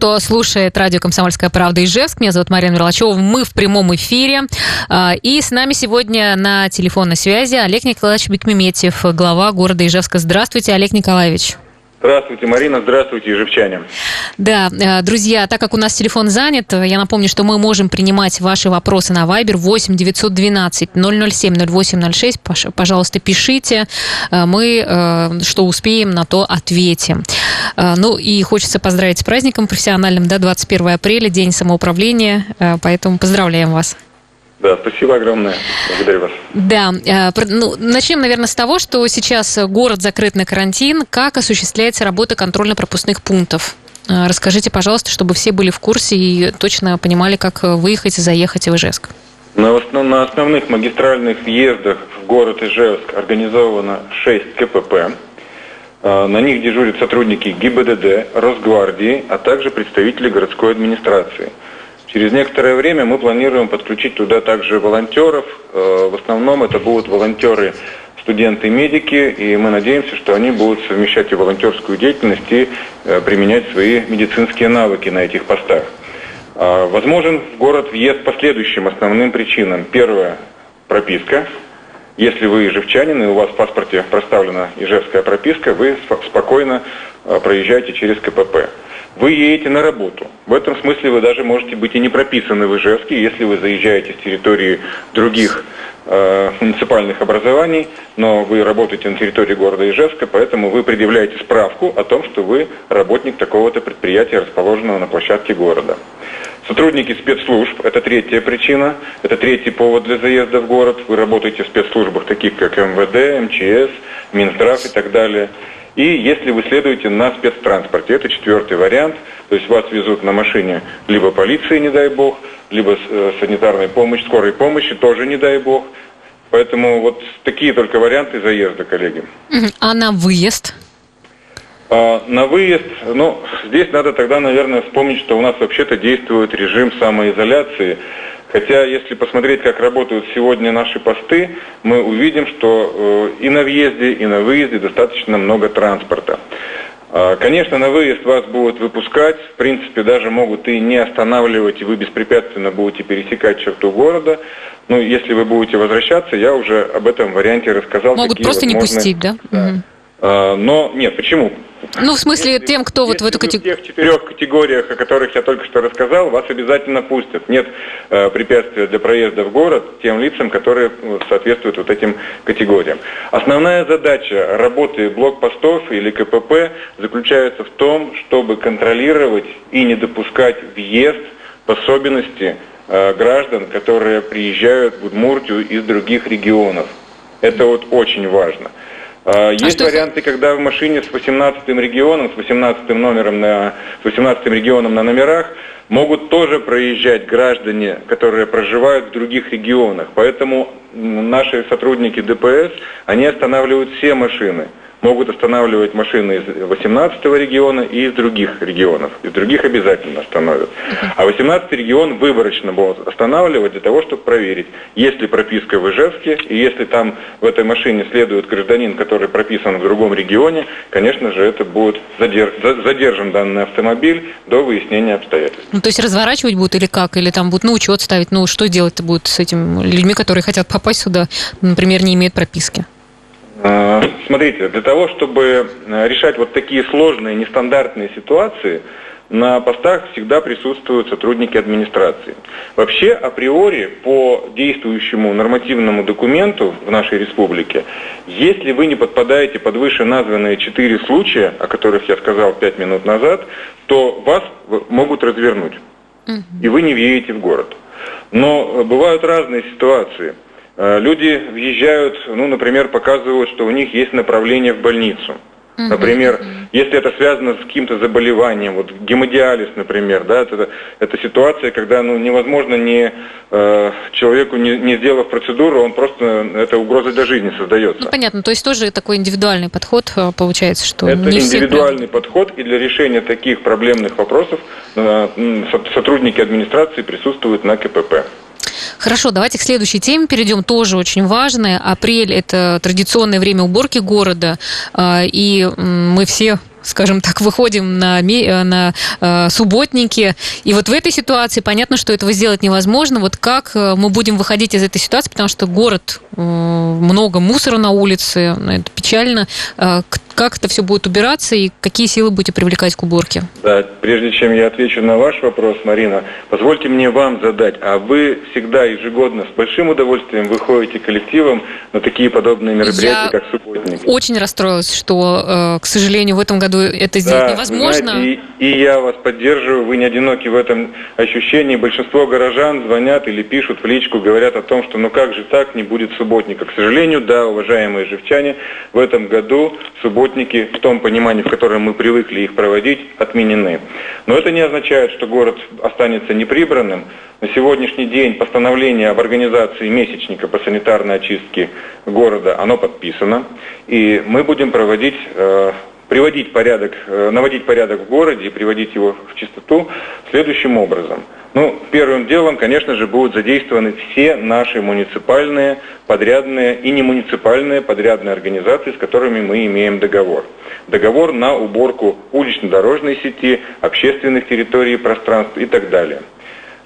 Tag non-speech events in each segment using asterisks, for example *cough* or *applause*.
кто слушает радио «Комсомольская правда» Ижевск. Меня зовут Марина Мерлачева. Мы в прямом эфире. А, и с нами сегодня на телефонной связи Олег Николаевич Бекмеметьев, глава города Ижевска. Здравствуйте, Олег Николаевич. Здравствуйте, Марина. Здравствуйте, ежевчане. Да, э, друзья, так как у нас телефон занят, я напомню, что мы можем принимать ваши вопросы на Viber 8 912 007 0806. Пожалуйста, пишите. Э, мы, э, что успеем, на то ответим. Ну и хочется поздравить с праздником профессиональным, да, 21 апреля, День самоуправления. Поэтому поздравляем вас. Да, спасибо огромное. Благодарю вас. Да, э, ну, начнем, наверное, с того, что сейчас город закрыт на карантин. Как осуществляется работа контрольно-пропускных пунктов? Э, расскажите, пожалуйста, чтобы все были в курсе и точно понимали, как выехать и заехать в Ижевск. На, основ, на основных магистральных въездах в город Ижевск организовано 6 КПП. Э, на них дежурят сотрудники ГИБДД, Росгвардии, а также представители городской администрации – Через некоторое время мы планируем подключить туда также волонтеров. Э, в основном это будут волонтеры студенты-медики, и мы надеемся, что они будут совмещать и волонтерскую деятельность, и э, применять свои медицинские навыки на этих постах. А, возможен в город въезд по следующим основным причинам. Первое – прописка. Если вы ижевчанин, и у вас в паспорте проставлена ижевская прописка, вы спокойно э, проезжаете через КПП вы едете на работу. В этом смысле вы даже можете быть и не прописаны в Ижевске, если вы заезжаете с территории других э, муниципальных образований, но вы работаете на территории города Ижевска, поэтому вы предъявляете справку о том, что вы работник такого-то предприятия, расположенного на площадке города. Сотрудники спецслужб – это третья причина, это третий повод для заезда в город. Вы работаете в спецслужбах, таких как МВД, МЧС, Минздрав и так далее – и если вы следуете на спецтранспорте, это четвертый вариант, то есть вас везут на машине либо полиции, не дай бог, либо э, санитарной помощи, скорой помощи, тоже не дай бог. Поэтому вот такие только варианты заезда, коллеги. А на выезд? А, на выезд, ну, здесь надо тогда, наверное, вспомнить, что у нас вообще-то действует режим самоизоляции. Хотя, если посмотреть, как работают сегодня наши посты, мы увидим, что э, и на въезде, и на выезде достаточно много транспорта. Э, конечно, на выезд вас будут выпускать, в принципе, даже могут и не останавливать, и вы беспрепятственно будете пересекать черту города. Ну, если вы будете возвращаться, я уже об этом варианте рассказал. Могут просто возможны... не пустить, да? да. Угу. Э, но нет, почему? Ну, в смысле, если, тем, кто вот в эту категорию... В тех четырех категориях, о которых я только что рассказал, вас обязательно пустят. Нет э, препятствия для проезда в город тем лицам, которые ну, соответствуют вот этим категориям. Основная задача работы блокпостов или КПП заключается в том, чтобы контролировать и не допускать въезд в особенности э, граждан, которые приезжают в Удмуртию из других регионов. Это вот очень важно. А, есть а варианты, когда в машине с 18 регионом, с 18 номером на, с 18 регионом на номерах могут тоже проезжать граждане, которые проживают в других регионах. Поэтому наши сотрудники ДПС, они останавливают все машины могут останавливать машины из 18 региона и из других регионов. Из других обязательно остановят. А 18 регион выборочно будут останавливать для того, чтобы проверить, есть ли прописка в Ижевске, и если там в этой машине следует гражданин, который прописан в другом регионе, конечно же, это будет задерж... задержан данный автомобиль до выяснения обстоятельств. Ну, то есть разворачивать будут или как? Или там будут на учет ставить? Ну, что делать-то будет с этими людьми, которые хотят попасть сюда, например, не имеют прописки? А, смотрите, для того, чтобы э, решать вот такие сложные, нестандартные ситуации, на постах всегда присутствуют сотрудники администрации. Вообще, априори, по действующему нормативному документу в нашей республике, если вы не подпадаете под вышеназванные четыре случая, о которых я сказал пять минут назад, то вас могут развернуть, и вы не въедете в город. Но бывают разные ситуации – Э, люди въезжают, ну, например, показывают, что у них есть направление в больницу. Например, если это связано с каким-то заболеванием, вот гемодиализ, например, да, это, это ситуация, когда ну, невозможно не э, человеку, не, не сделав процедуру, он просто, это угроза для жизни создается. Ну, понятно, то есть тоже такой индивидуальный подход э, получается, что Это не индивидуальный все... подход, и для решения таких проблемных вопросов э, сотрудники администрации присутствуют на КПП. Хорошо, давайте к следующей теме перейдем, тоже очень важная. Апрель – это традиционное время уборки города, а, и мы все скажем так, выходим на, на э, субботники. И вот в этой ситуации понятно, что этого сделать невозможно. Вот как мы будем выходить из этой ситуации, потому что город, много мусора на улице, это печально. Как это все будет убираться и какие силы будете привлекать к уборке? Да, прежде чем я отвечу на ваш вопрос, Марина, позвольте мне вам задать. А вы всегда ежегодно с большим удовольствием выходите коллективом на такие подобные мероприятия, я как субботники? очень расстроилась, что, э, к сожалению, в этом году это сделать да, невозможно. Знаете, и, и я вас поддерживаю, вы не одиноки в этом ощущении. Большинство горожан звонят или пишут в личку, говорят о том, что ну как же так, не будет субботника. К сожалению, да, уважаемые живчане, в этом году субботник субботники в том понимании, в котором мы привыкли их проводить, отменены. Но это не означает, что город останется неприбранным. На сегодняшний день постановление об организации месячника по санитарной очистке города, оно подписано. И мы будем проводить э, приводить порядок, э, наводить порядок в городе и приводить его в чистоту следующим образом – ну, первым делом, конечно же, будут задействованы все наши муниципальные, подрядные и не муниципальные подрядные организации, с которыми мы имеем договор. Договор на уборку улично-дорожной сети, общественных территорий, пространств и так далее.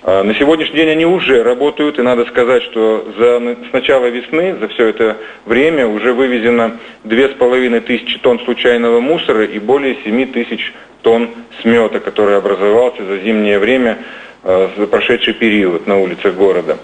А, на сегодняшний день они уже работают, и надо сказать, что за, с начала весны, за все это время, уже вывезено 2500 тонн случайного мусора и более 7 тысяч тонн смета, который образовался за зимнее время Э, за прошедший период на улицах города.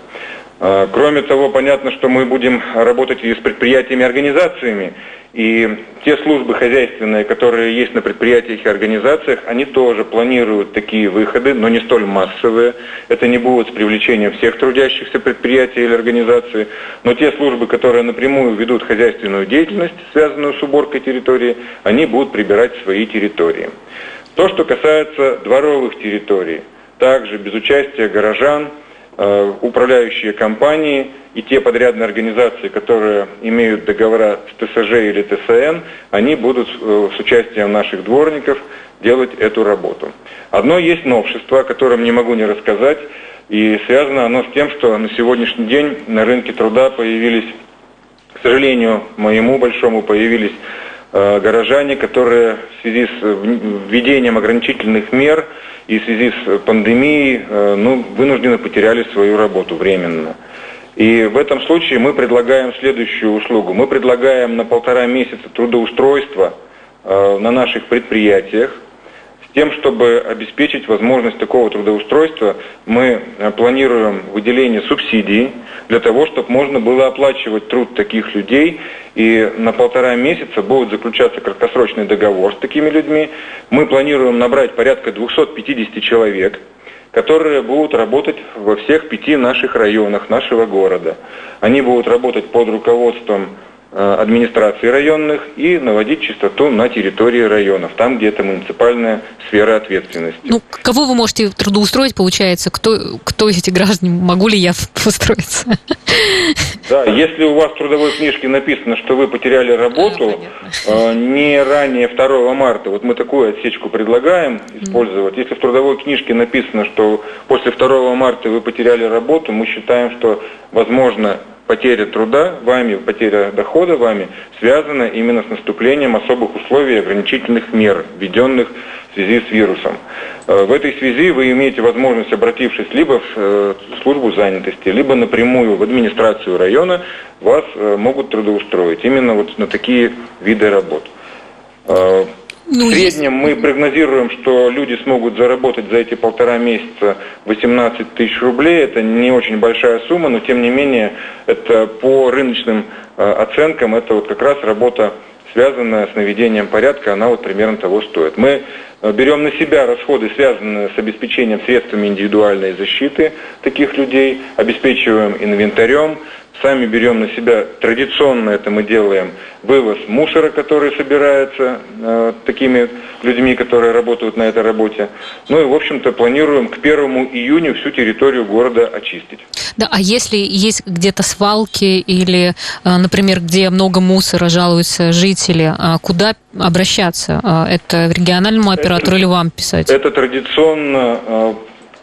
Э, кроме того, понятно, что мы будем работать и с предприятиями и организациями, и те службы хозяйственные, которые есть на предприятиях и организациях, они тоже планируют такие выходы, но не столь массовые. Это не будет с привлечением всех трудящихся предприятий или организаций, но те службы, которые напрямую ведут хозяйственную деятельность, связанную с уборкой территории, они будут прибирать свои территории. То, что касается дворовых территорий – также без участия горожан, управляющие компании и те подрядные организации, которые имеют договора с ТСЖ или ТСН, они будут э, с участием наших дворников делать эту работу. Одно есть новшество, о котором не могу не рассказать, и связано оно с тем, что на сегодняшний день на рынке труда появились, к сожалению, моему большому, появились э, горожане, которые в связи с введением ограничительных мер и в связи с пандемией э, ну, вынуждены потеряли свою работу временно. И в этом случае мы предлагаем следующую услугу. Мы предлагаем на полтора месяца трудоустройства э, на наших предприятиях – тем, чтобы обеспечить возможность такого трудоустройства, мы э, планируем выделение субсидий для того, чтобы можно было оплачивать труд таких людей. И на полтора месяца будет заключаться краткосрочный договор с такими людьми. Мы планируем набрать порядка 250 человек которые будут работать во всех пяти наших районах нашего города. Они будут работать под руководством Э, администрации районных и наводить чистоту на территории районов, там, где это муниципальная сфера ответственности. Ну, кого вы можете трудоустроить, получается? Кто, кто эти граждане? Могу ли я *laughs* устроиться? Да, если у вас в трудовой книжке написано, что вы потеряли работу а, не ранее 2 марта, вот мы такую отсечку предлагаем использовать. Если в трудовой книжке написано, что после 2 марта вы потеряли работу, мы считаем, что возможно потеря труда вами, потеря дохода вами связана именно с наступлением особых условий и ограничительных мер, введенных в связи с вирусом. Э, в этой связи вы имеете возможность, обратившись либо в э, службу занятости, либо напрямую в администрацию района, вас э, могут трудоустроить именно вот на такие виды работ. Ну, в среднем мы прогнозируем, что люди смогут заработать за эти полтора месяца 18 тысяч рублей. Это не очень большая сумма, но тем не менее это по рыночным э, оценкам это вот как раз работа связанная с наведением порядка, она вот примерно того стоит. Мы э, берем на себя расходы, связанные с обеспечением средствами индивидуальной защиты таких людей, обеспечиваем инвентарем, Сами берем на себя, традиционно это мы делаем, вывоз мусора, который собирается э, такими людьми, которые работают на этой работе. Ну и, в общем-то, планируем к первому июню всю территорию города очистить. Да, а если есть где-то свалки или, э, например, где много мусора жалуются жители, а куда обращаться? А это региональному оператору это, или вам писать? Это традиционно э,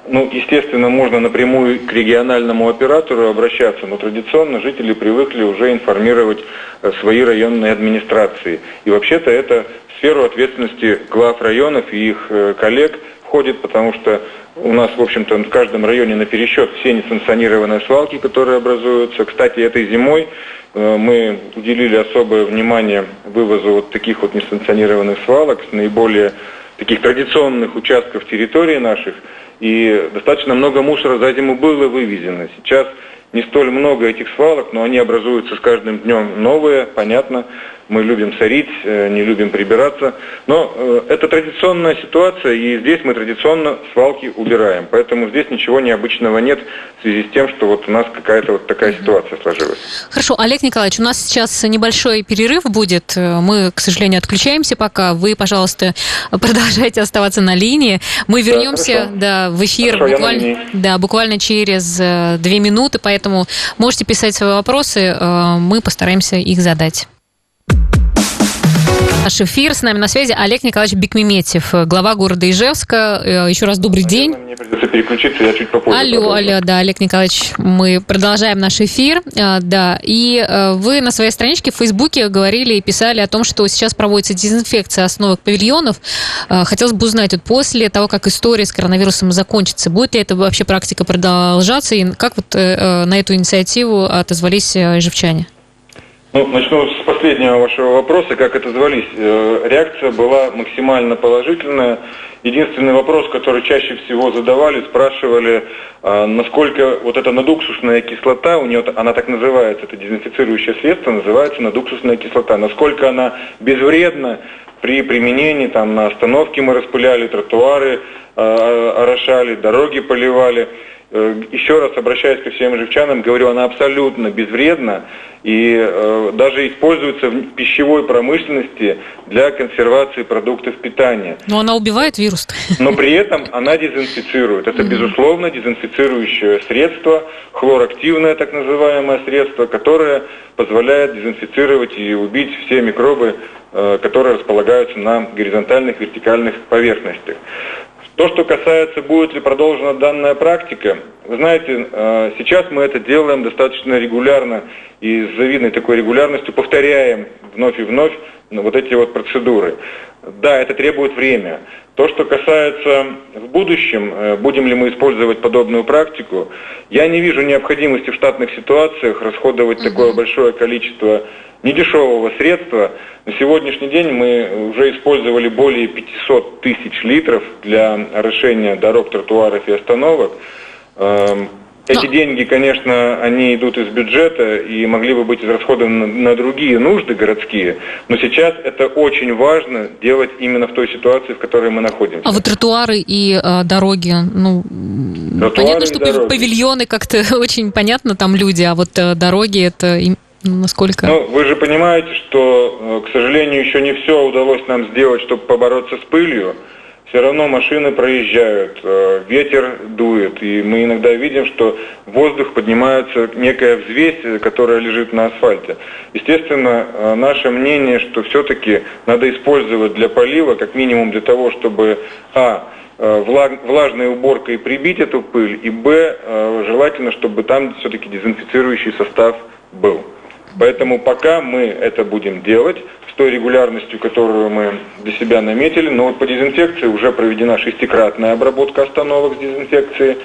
ну, естественно, можно напрямую к региональному оператору обращаться, но традиционно жители привыкли уже информировать э, свои районные администрации. И вообще-то это в сферу ответственности глав районов и их э, коллег входит, потому что у нас, в общем-то, в каждом районе на пересчет все несанкционированные свалки, которые образуются. Кстати, этой зимой э, мы уделили особое внимание вывозу вот таких вот несанкционированных свалок с наиболее таких традиционных участков территории наших – и достаточно много мусора за зиму было вывезено. Сейчас не столь много этих свалок, но они образуются с каждым днем новые, понятно мы любим сорить, э, не любим прибираться. Но э, это традиционная ситуация, и здесь мы традиционно свалки убираем. Поэтому здесь ничего необычного нет в связи с тем, что вот у нас какая-то вот такая ситуация сложилась. Хорошо, Олег Николаевич, у нас сейчас небольшой перерыв будет. Мы, к сожалению, отключаемся пока. Вы, пожалуйста, *laughs* продолжайте оставаться на линии. Мы вернемся да, да, в эфир хорошо, буквально, да, буквально через э, две минуты, поэтому можете писать свои вопросы, мы постараемся их задать. Наш эфир. С нами на связи Олег Николаевич Бекмеметьев, глава города Ижевска. Э, еще раз добрый день. Мне придется переключиться, я чуть попозже. Алло, продолжу. алло, да, Олег Николаевич, мы продолжаем наш эфир. Э, да, и э, вы на своей страничке в Фейсбуке говорили и писали о том, что сейчас проводится дезинфекция основок павильонов. Хотелось бы узнать, вот после того, как история с коронавирусом закончится, будет ли эта вообще практика продолжаться, и как вот на эту инициативу отозвались ижевчане? Ну, начну с последнего вашего вопроса, как это звались. Э, реакция была максимально положительная. Единственный вопрос, который чаще всего задавали, спрашивали, а, насколько вот эта надуксусная кислота, у нее она так называется, это дезинфицирующее средство, называется надуксусная кислота, насколько она безвредна при применении, там на остановке мы распыляли, тротуары э, орошали, дороги поливали. Э, еще раз обращаясь ко всем живчанам, говорю, она абсолютно безвредна и э, даже используется в пищевой промышленности для консервации продуктов питания. Но она убивает вирус. *laughs* Но при этом она дезинфицирует. Это, безусловно, дезинфицирующее средство, хлорактивное так называемое средство, которое позволяет дезинфицировать и убить все микробы, э, которые располагаются на горизонтальных, вертикальных поверхностях. То, что касается, будет ли продолжена данная практика, вы знаете, э, сейчас мы это делаем достаточно регулярно и с завидной такой регулярностью повторяем вновь и вновь вот эти вот процедуры. Да, это требует время. То, что касается в будущем, э, будем ли мы использовать подобную практику, я не вижу необходимости в штатных ситуациях расходовать угу. такое большое количество недешевого средства. На сегодняшний день мы уже использовали более 500 тысяч литров для орошения дорог, тротуаров и остановок. Эти Но... деньги, конечно, они идут из бюджета и могли бы быть израсходованы на, на другие нужды городские, но сейчас это очень важно делать именно в той ситуации, в которой мы находимся. А вот тротуары и э, дороги, ну, тротуары понятно, что дороги. павильоны как-то *laughs* очень понятно, там люди, а вот э, дороги это насколько? Ну, вы же понимаете, что, э, к сожалению, еще не все удалось нам сделать, чтобы побороться с пылью. Все равно машины проезжают, э, ветер дует, и мы иногда видим, что в воздух поднимается некая взвесь, которая лежит на асфальте. Естественно, э, наше мнение, что все-таки надо использовать для полива, как минимум для того, чтобы, а, влажной уборкой прибить эту пыль, и б, желательно, чтобы там все-таки дезинфицирующий состав был. Поэтому пока мы это будем делать с той регулярностью, которую мы для себя наметили, но вот по дезинфекции уже проведена шестикратная обработка остановок с дезинфекцией.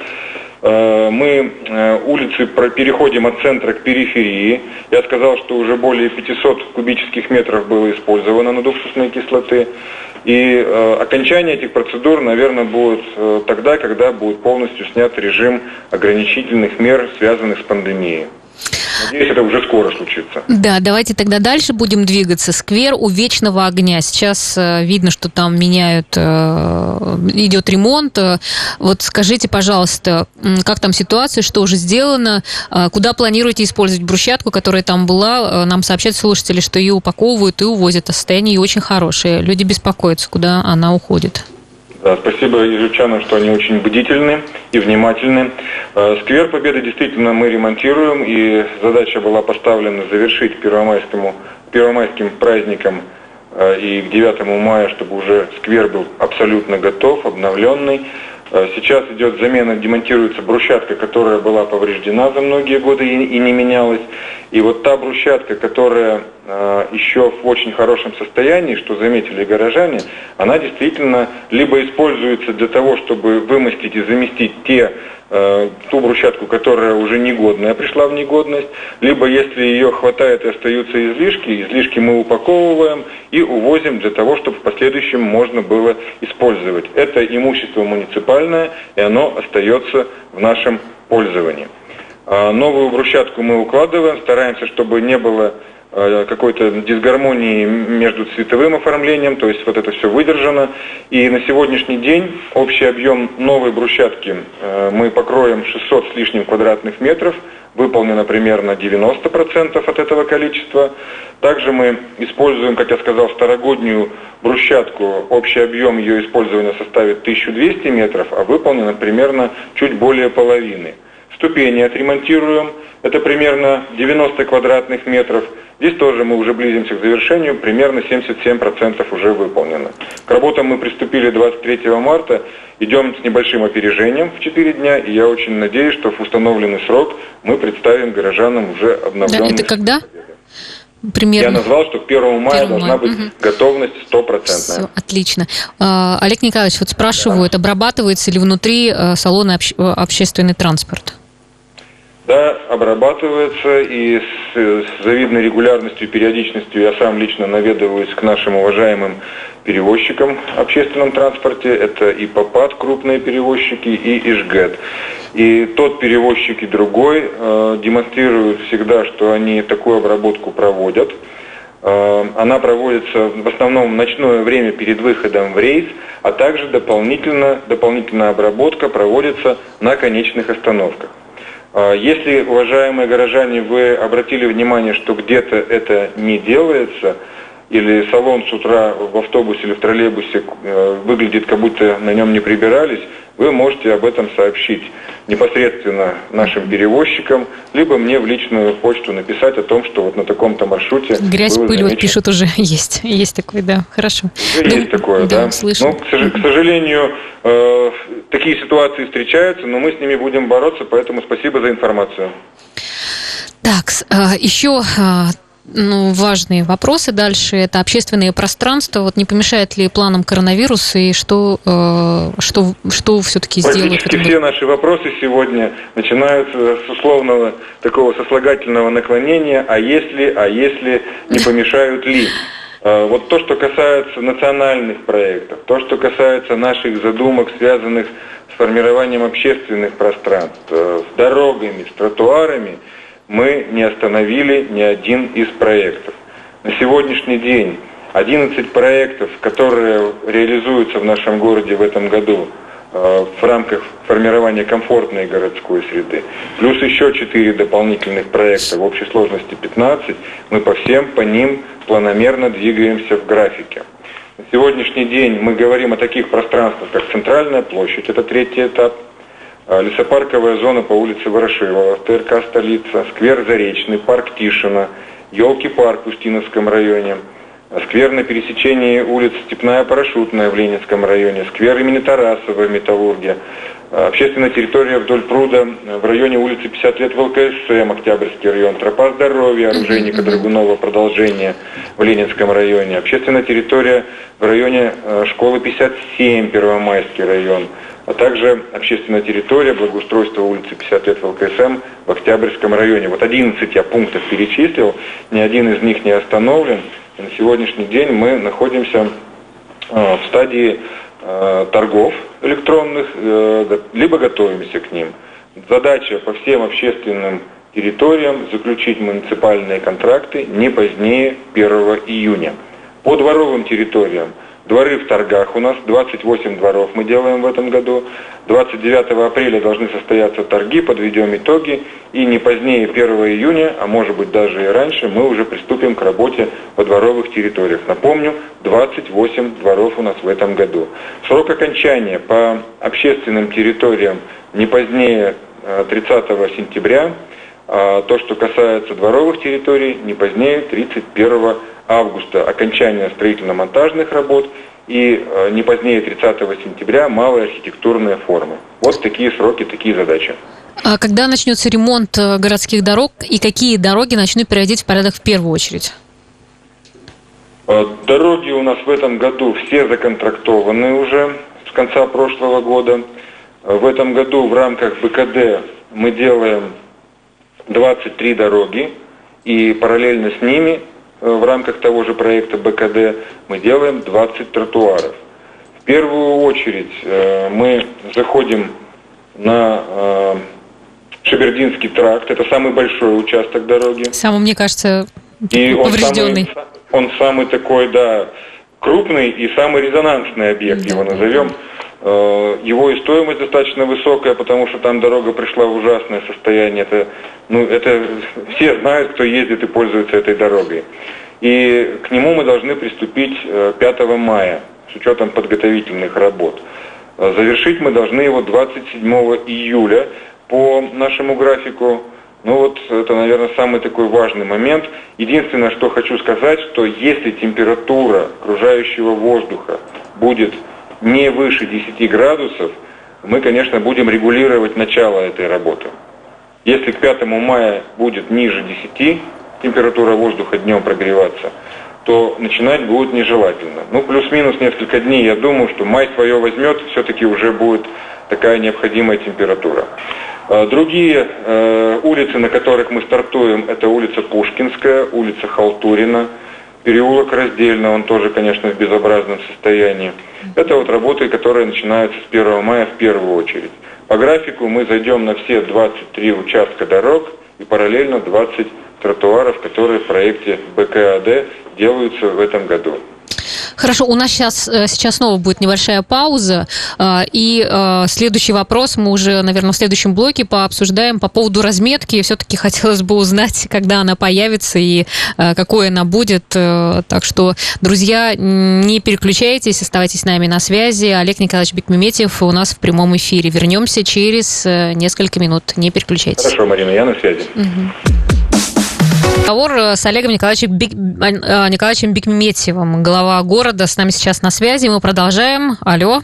Э, мы э, улицы переходим от центра к периферии. Я сказал, что уже более 500 кубических метров было использовано надуксусной кислоты. И э, окончание этих процедур, наверное, будет тогда, когда будет полностью снят режим ограничительных мер, связанных с пандемией. Надеюсь, это уже скоро случится. Да, давайте тогда дальше будем двигаться. Сквер у Вечного огня. Сейчас э, видно, что там меняют, э, идет ремонт. Вот скажите, пожалуйста, как там ситуация, что уже сделано, э, куда планируете использовать брусчатку, которая там была? Нам сообщают слушатели, что ее упаковывают и увозят, а состояние ее очень хорошее. Люди беспокоятся, куда она уходит. Спасибо ижевчанам, что они очень бдительны и внимательны. Э, сквер Победы действительно мы ремонтируем, и задача была поставлена завершить первомайскому, первомайским праздником э, и к 9 мая, чтобы уже сквер был абсолютно готов, обновленный. Э, сейчас идет замена, демонтируется брусчатка, которая была повреждена за многие годы и, не менялась. И вот та брусчатка, которая еще в очень хорошем состоянии, что заметили горожане, она действительно либо используется для того, чтобы вымостить и заместить те Э, ту брусчатку, которая уже негодная, пришла в негодность, либо если ее хватает и остаются излишки, излишки мы упаковываем и увозим для того, чтобы в последующем можно было использовать. Это имущество муниципальное, и оно остается в нашем пользовании. А новую брусчатку мы укладываем, стараемся, чтобы не было Э, какой-то дисгармонии между цветовым оформлением, то есть вот это все выдержано. И на сегодняшний день общий объем новой брусчатки э, мы покроем 600 с лишним квадратных метров, выполнено примерно 90% от этого количества. Также мы используем, как я сказал, старогоднюю брусчатку. Общий объем ее использования составит 1200 метров, а выполнено примерно чуть более половины. Ступени отремонтируем, это примерно 90 квадратных метров – Здесь тоже мы уже близимся к завершению, примерно 77% уже выполнено. К работам мы приступили 23 марта, идем с небольшим опережением в 4 дня, и я очень надеюсь, что в установленный срок мы представим горожанам уже обновленный... Да, это когда? Примерно. Я назвал, что к 1 мая 1 должна быть угу. готовность стопроцентная. Все, отлично. А, Олег Николаевич, вот спрашивают, да. обрабатывается ли внутри э, салона обще- общественный транспорт? Да, обрабатывается, и с, с завидной регулярностью и периодичностью я сам лично наведываюсь к нашим уважаемым перевозчикам в общественном транспорте. Это и ПАПАТ, крупные перевозчики, и ИЖГЭТ. И тот перевозчик и другой э, демонстрируют всегда, что они такую обработку проводят. Э, она проводится в основном в ночное время перед выходом в рейс, а также дополнительно, дополнительная обработка проводится на конечных остановках. А, если, уважаемые горожане, вы обратили внимание, что где-то это не делается, или салон с утра в автобусе или в троллейбусе э, выглядит, как будто на нем не прибирались, вы можете об этом сообщить непосредственно нашим перевозчикам, либо мне в личную почту написать о том, что вот на таком-то маршруте... Грязь, пыль, замечен... вот пишут уже, *laughs* есть, есть такой, да, хорошо. Уже Дум... есть такое, да. да. Слышу. Ну, к, к сожалению, э, такие ситуации встречаются, но мы с ними будем бороться, поэтому спасибо за информацию. Так, э, еще э, ну, важные вопросы дальше. Это общественные пространства. Вот не помешает ли планам коронавируса и что, э, что, что все-таки сделают? Практически все наши вопросы сегодня начинаются с условного такого сослагательного наклонения «а если, а если, не *laughs* помешают ли?». Э, вот то, что касается национальных проектов, то, что касается наших задумок, связанных с формированием общественных пространств, э, с дорогами, с тротуарами – мы не остановили ни один из проектов. На сегодняшний день 11 проектов, которые реализуются в нашем городе в этом году э, в рамках формирования комфортной городской среды, плюс еще 4 дополнительных проекта, в общей сложности 15, мы по всем по ним планомерно двигаемся в графике. На сегодняшний день мы говорим о таких пространствах, как Центральная площадь, это третий этап, лесопарковая зона по улице Ворошилова, ТРК «Столица», сквер Заречный, парк Тишина, елки-парк в Устиновском районе, сквер на пересечении улиц Степная Парашютная в Ленинском районе, сквер имени Тарасова в Металлурге, а, общественная территория вдоль пруда в районе улицы 50 лет в ЛКСМ, Октябрьский район, тропа здоровья, оружейника Драгунова, продолжение в Ленинском районе, общественная территория в районе а, школы 57, Первомайский район, а также общественная территория, благоустройство улицы 50 лет в ЛКСМ в Октябрьском районе. Вот 11 я пунктов перечислил, ни один из них не остановлен. И на сегодняшний день мы находимся э, в стадии э, торгов электронных, э, либо готовимся к ним. Задача по всем общественным территориям заключить муниципальные контракты не позднее 1 июня. По дворовым территориям Дворы в торгах у нас, 28 дворов мы делаем в этом году. 29 апреля должны состояться торги, подведем итоги. И не позднее 1 июня, а может быть даже и раньше, мы уже приступим к работе по дворовых территориях. Напомню, 28 дворов у нас в этом году. Срок окончания по общественным территориям не позднее 30 э, сентября. А то, что касается дворовых территорий, не позднее 31 августа окончание строительно-монтажных работ и э, не позднее 30 сентября малые архитектурные формы. Вот такие сроки, такие задачи. А когда начнется ремонт э, городских дорог и какие дороги начнут переводить в порядок в первую очередь? Э, дороги у нас в этом году все законтрактованы уже с конца прошлого года. В этом году в рамках БКД мы делаем 23 дороги, и параллельно с ними Э, в рамках того же проекта БКД мы делаем 20 тротуаров. В первую очередь э, мы заходим на э, Шабердинский тракт. Это самый большой участок дороги. Самый, мне кажется, и поврежденный. Он самый, он самый такой, да, крупный и самый резонансный объект, да, его назовем. Его и стоимость достаточно высокая, потому что там дорога пришла в ужасное состояние. Это ну, это все знают, кто ездит и пользуется этой дорогой. И к нему мы должны приступить 5 э, мая с учетом подготовительных работ. Э, завершить мы должны его 27 июля по нашему графику. Ну вот это, наверное, самый такой важный момент. Единственное, что хочу сказать, что если температура окружающего воздуха будет не выше 10 градусов, мы, конечно, будем регулировать начало этой работы. Если к 5 мая будет ниже 10 температура воздуха днем прогреваться, то начинать будет нежелательно. Ну, плюс-минус несколько дней, я думаю, что май свое возьмет, все-таки уже будет такая необходимая температура. А, другие э, улицы, на которых мы стартуем, это улица Пушкинская, улица Халтурина, переулок Раздельно, он тоже, конечно, в безобразном состоянии. Это вот работы, которые начинаются с 1 мая в первую очередь. По графику мы зайдем на все 23 участка дорог и параллельно 20 тротуаров, которые в проекте БКАД делаются в этом году. Хорошо, у нас сейчас, э, сейчас снова будет небольшая пауза, э, и э, следующий вопрос мы уже, наверное, в следующем блоке пообсуждаем по поводу разметки. Все-таки хотелось бы узнать, *laughs* когда она появится и какой она будет. Так что, друзья, не переключайтесь, оставайтесь с нами на связи. Олег Николаевич Бекмеметьев у нас в прямом эфире. Вернемся через несколько минут. Не переключайтесь. Хорошо, Марина, я на связи. Угу. Разговор э, с Олегом Николаевичем, Бик... Э, Николаевичем Бекметьевым, глава города, с нами сейчас на связи. Мы продолжаем. Алло.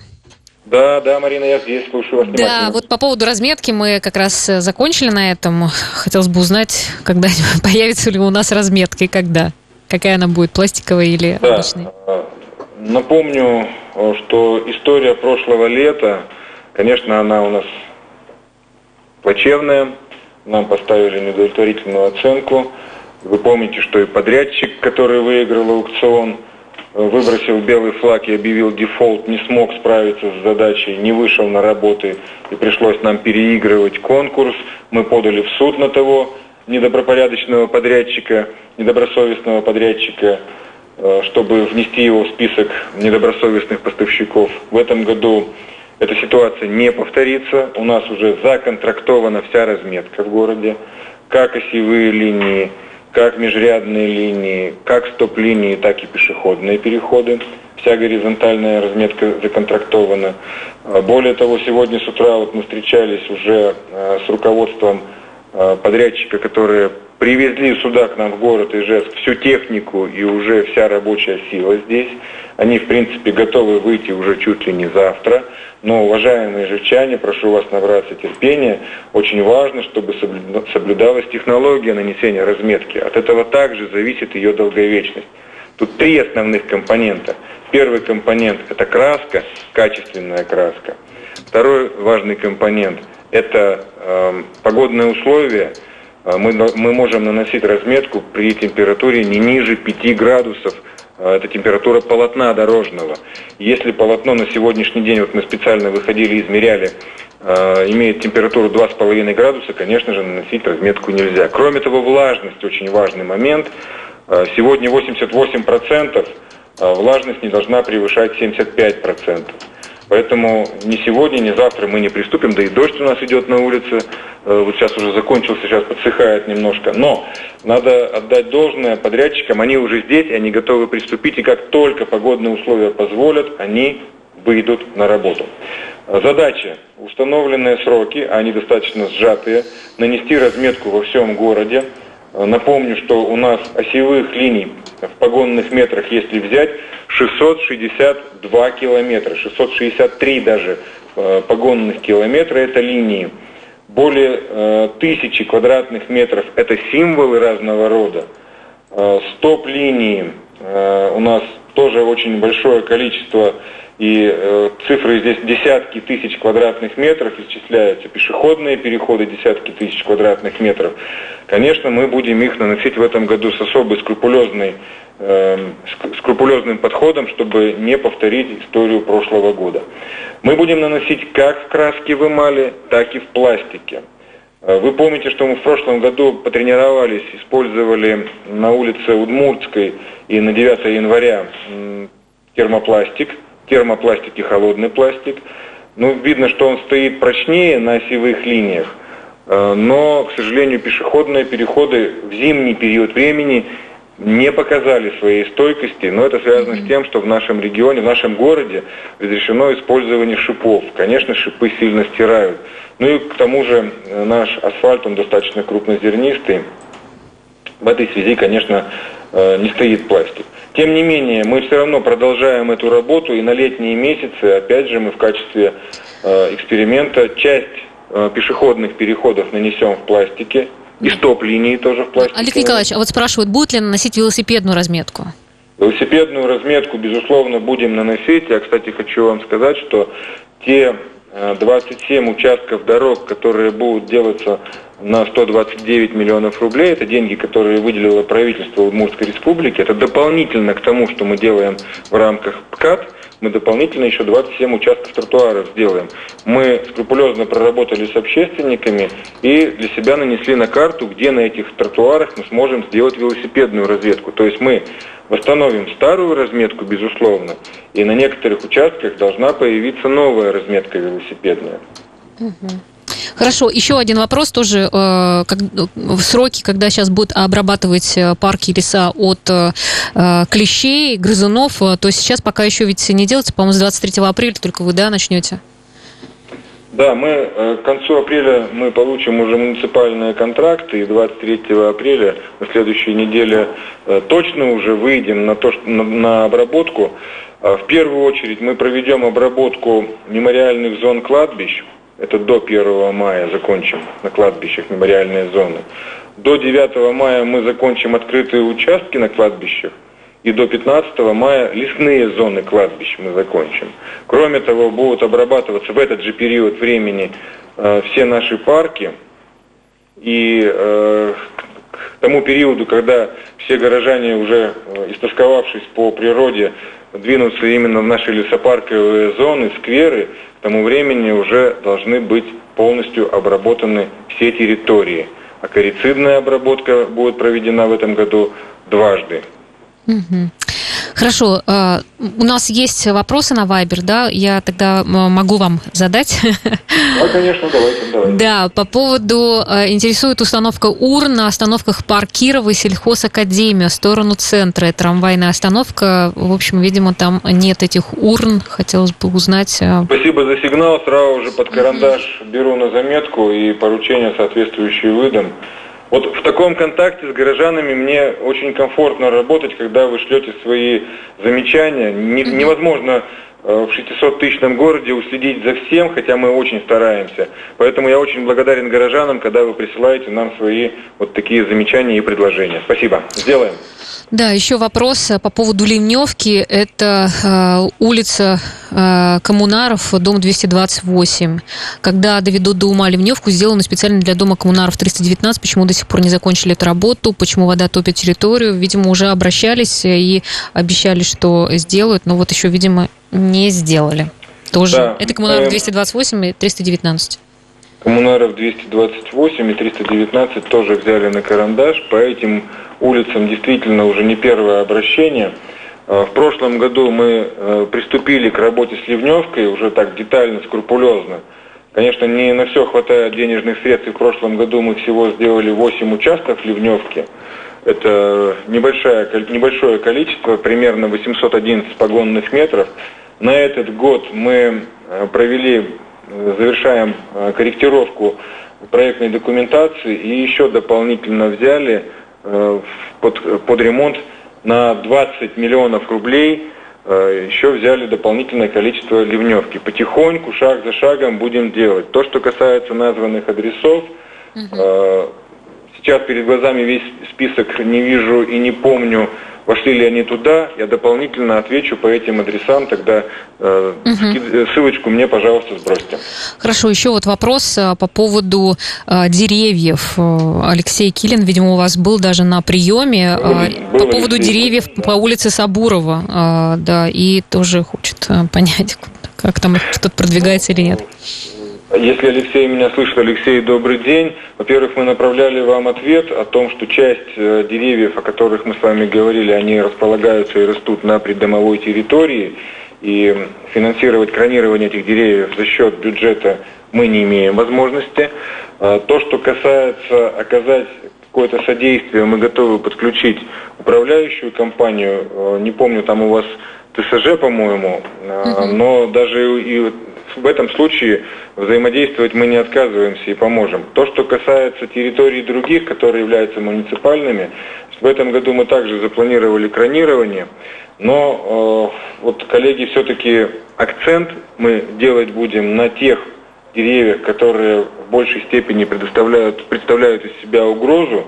Да, да, Марина, я здесь, слушаю вас Да, вот по поводу разметки мы как раз э, закончили на этом. Хотелось бы узнать, когда *laughs* появится ли у нас разметка и когда. Какая она будет, пластиковая или да. обычная? Напомню, что история прошлого лета, конечно, она у нас плачевная. Нам поставили неудовлетворительную оценку. Вы помните, что и подрядчик, который выиграл аукцион, э, выбросил белый флаг и объявил дефолт, не смог справиться с задачей, не вышел на работы и пришлось нам переигрывать конкурс. Мы подали в суд на того недобропорядочного подрядчика, недобросовестного подрядчика, э, чтобы внести его в список недобросовестных поставщиков. В этом году эта ситуация не повторится. У нас уже законтрактована вся разметка в городе, как осевые линии, как межрядные линии, как стоп-линии, так и пешеходные переходы. Вся горизонтальная разметка законтрактована. А, более того, сегодня с утра вот мы встречались уже а, с руководством а, подрядчика, которые привезли сюда к нам в город Ижевск всю технику и уже вся рабочая сила здесь. Они, в принципе, готовы выйти уже чуть ли не завтра. Но, уважаемые жевчане, прошу вас набраться терпения. Очень важно, чтобы соблюдалась технология нанесения разметки. От этого также зависит ее долговечность. Тут три основных компонента. Первый компонент – это краска, качественная краска. Второй важный компонент – это э, погодные условия. Э, мы, мы можем наносить разметку при температуре не ниже 5 градусов это температура полотна дорожного. Если полотно на сегодняшний день, вот мы специально выходили, измеряли, э, имеет температуру 2,5 градуса, конечно же, наносить разметку нельзя. Кроме того, влажность очень важный момент. Э, сегодня 88%, э, влажность не должна превышать 75%. Поэтому ни сегодня, ни завтра мы не приступим, да и дождь у нас идет на улице, э, вот сейчас уже закончился, сейчас подсыхает немножко. Но надо отдать должное подрядчикам, они уже здесь, и они готовы приступить, и как только погодные условия позволят, они выйдут на работу. Задача, установленные сроки, они достаточно сжатые, нанести разметку во всем городе, Напомню, что у нас осевых линий в погонных метрах, если взять, 662 километра, 663 даже погонных километра это линии. Более тысячи квадратных метров это символы разного рода. Стоп-линии у нас тоже очень большое количество и э, цифры здесь десятки тысяч квадратных метров исчисляются, пешеходные переходы десятки тысяч квадратных метров. Конечно, мы будем их наносить в этом году с особой скрупулезной, э, скрупулезным подходом, чтобы не повторить историю прошлого года. Мы будем наносить как в краске в эмали, так и в пластике. Э, вы помните, что мы в прошлом году потренировались, использовали на улице Удмуртской и на 9 января термопластик – термопластик и холодный пластик. Ну, видно, что он стоит прочнее на осевых линиях, э, но, к сожалению, пешеходные переходы в зимний период времени не показали своей стойкости, но это связано mm-hmm. с тем, что в нашем регионе, в нашем городе разрешено использование шипов. Конечно, шипы сильно стирают. Ну и к тому же э, наш асфальт, он достаточно крупнозернистый. В этой связи, конечно, не стоит пластик. Тем не менее, мы все равно продолжаем эту работу, и на летние месяцы, опять же, мы в качестве э, эксперимента часть э, пешеходных переходов нанесем в пластике, и стоп-линии тоже в пластике. Олег Николаевич, а вот спрашивают, будет ли наносить велосипедную разметку? Велосипедную разметку, безусловно, будем наносить. Я, кстати, хочу вам сказать, что те 27 э, участков дорог, которые будут делаться на 129 миллионов рублей. Это деньги, которые выделило правительство Удмуртской республики. Это дополнительно к тому, что мы делаем в рамках ПКАТ. Мы дополнительно еще 27 участков тротуаров сделаем. Мы скрупулезно проработали с общественниками и для себя нанесли на карту, где на этих тротуарах мы сможем сделать велосипедную разведку. То есть мы восстановим старую разметку, безусловно, и на некоторых участках должна появиться новая разметка велосипедная. Хорошо, еще один вопрос тоже. Э, как, в сроки, когда сейчас будут обрабатывать э, парки и леса от э, э, клещей, грызунов, э, то сейчас пока еще ведь не делается, по-моему, с 23 апреля только вы, да, начнете? Да, мы э, к концу апреля мы получим уже муниципальные контракты, и 23 апреля на следующей неделе э, точно уже выйдем на, то, на, на обработку. А в первую очередь мы проведем обработку мемориальных зон кладбищ, это до 1 мая закончим на кладбищах мемориальные зоны. До 9 мая мы закончим открытые участки на кладбищах. И до 15 мая лесные зоны кладбищ мы закончим. Кроме того, будут обрабатываться в этот же период времени э, все наши парки. И э, к тому периоду, когда все горожане, уже э, истосковавшись по природе, двинутся именно в наши лесопарковые зоны, скверы, к тому времени уже должны быть полностью обработаны все территории. А корицидная обработка будет проведена в этом году дважды. Угу. Хорошо, а, у нас есть вопросы на Вайбер, да? Я тогда могу вам задать. Да, конечно, давайте, давайте. Да, по поводу а, интересует установка урн на остановках Парк Кирова и Сельхозакадемия в сторону центра. Трамвайная остановка. В общем, видимо, там нет этих урн. Хотелось бы узнать. А, Спасибо за сигнал. Сразу же под карандаш беру на заметку и поручение соответствующие выдам. Вот в таком контакте с горожанами мне очень комфортно работать, когда вы шлете свои замечания. Не, невозможно в 600-тысячном городе уследить за всем, хотя мы очень стараемся. Поэтому я очень благодарен горожанам, когда вы присылаете нам свои вот такие замечания и предложения. Спасибо. Сделаем. Да, еще вопрос по поводу Ливневки. Это э, улица э, Коммунаров, дом 228. Когда доведут до ума Ливневку, сделано специально для дома Коммунаров 319. Почему до сих пор не закончили эту работу? Почему вода топит территорию? Видимо, уже обращались и обещали, что сделают, но вот еще, видимо, не сделали. Тоже. Да. Это Коммунаров 228 и 319. Коммунаров 228 и 319 тоже взяли на карандаш. По этим улицам действительно уже не первое обращение. А, в прошлом году мы э, приступили к работе с Ливневкой уже так детально, скрупулезно. Конечно, не на все хватает денежных средств, и в прошлом году мы всего сделали 8 участков Ливневки. Это небольшое, небольшое количество, примерно 811 погонных метров. На этот год мы э, провели, э, завершаем корректировку проектной документации и еще дополнительно взяли под, под ремонт на 20 миллионов рублей еще взяли дополнительное количество ливневки. Потихоньку, шаг за шагом будем делать. То, что касается названных адресов, угу. Сейчас перед глазами весь список не вижу и не помню, Вошли ли они туда, я дополнительно отвечу по этим адресам, тогда э, угу. ссылочку мне, пожалуйста, сбросьте. Хорошо, еще вот вопрос э, по поводу э, деревьев. Э, Алексей Килин, видимо, у вас был даже на приеме был, по был поводу Алексей. деревьев по улице Сабурова, э, да, и тоже хочет понять, *laughs* как там что-то продвигается или нет. Если Алексей меня слышит, Алексей, добрый день. Во-первых, мы направляли вам ответ о том, что часть э, деревьев, о которых мы с вами говорили, они располагаются и растут на придомовой территории, и финансировать кронирование этих деревьев за счет бюджета мы не имеем возможности. А то, что касается оказать какое-то содействие, мы готовы подключить управляющую компанию. Э, не помню, там у вас ТСЖ, по-моему, а, но даже и в этом случае взаимодействовать мы не отказываемся и поможем. То, что касается территорий других, которые являются муниципальными, в этом году мы также запланировали кронирование, но э, вот коллеги все-таки акцент мы делать будем на тех деревьях, которые в большей степени предоставляют, представляют из себя угрозу.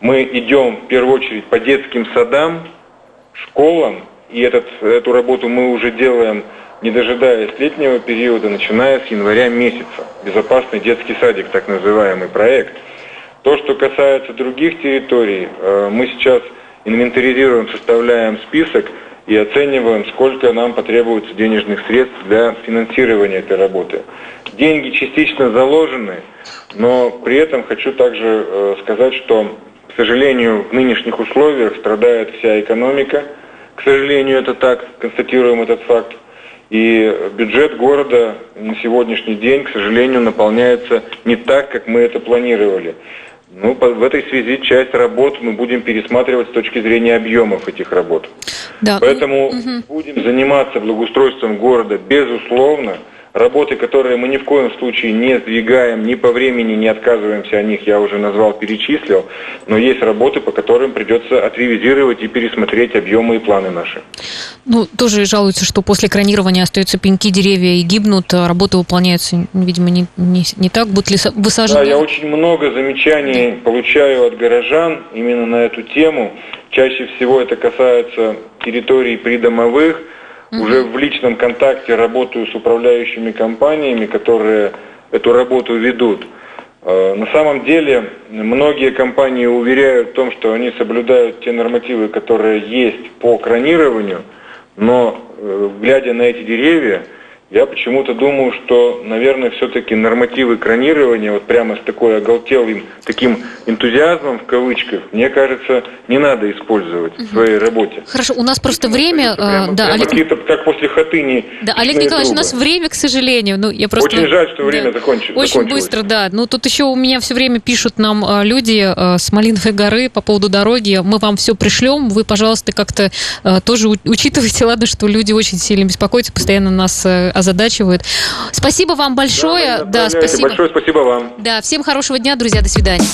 Мы идем в первую очередь по детским садам, школам, и этот, эту работу мы уже делаем не дожидаясь летнего периода, начиная с января месяца. Безопасный детский садик, так называемый проект. То, что касается других территорий, э, мы сейчас инвентаризируем, составляем список и оцениваем, сколько нам потребуется денежных средств для финансирования этой работы. Деньги частично заложены, но при этом хочу также э, сказать, что, к сожалению, в нынешних условиях страдает вся экономика. К сожалению, это так, констатируем этот факт. И бюджет города на сегодняшний день, к сожалению, наполняется не так, как мы это планировали. Ну, в этой связи часть работ мы будем пересматривать с точки зрения объемов этих работ. Да. Поэтому угу. будем заниматься благоустройством города, безусловно, Работы, которые мы ни в коем случае не сдвигаем, ни по времени не отказываемся о них, я уже назвал, перечислил. Но есть работы, по которым придется отревизировать и пересмотреть объемы и планы наши. Ну, тоже жалуются, что после кронирования остаются пеньки, деревья и гибнут, а работы выполняются, видимо, не, не, не так. Будут ли высажены? Да, я очень много замечаний получаю от горожан именно на эту тему. Чаще всего это касается территорий придомовых, уже в личном контакте работаю с управляющими компаниями, которые эту работу ведут. Э, на самом деле многие компании уверяют в том, что они соблюдают те нормативы, которые есть по кронированию, но э, глядя на эти деревья, я почему-то думаю, что, наверное, все-таки нормативы кронирования, вот прямо с такой оголтелым, таким энтузиазмом в кавычках, мне кажется, не надо использовать угу. в своей работе. Хорошо, у нас просто время... Прямо, э, да, прямо Олег... какие-то, как после хатыни. Да, Олег Николаевич, трубы. у нас время, к сожалению. Ну, я просто... Очень жаль, что время да, закончилось. Очень быстро, да. Ну, тут еще у меня все время пишут нам э, люди э, с Малиновой горы по поводу дороги. Мы вам все пришлем. Вы, пожалуйста, как-то тоже учитывайте, *laughs* ладно, что люди очень сильно беспокоятся, постоянно нас озадачивают. Спасибо вам большое. Да, да спасибо. Большое спасибо вам. Да, всем хорошего дня, друзья. До свидания.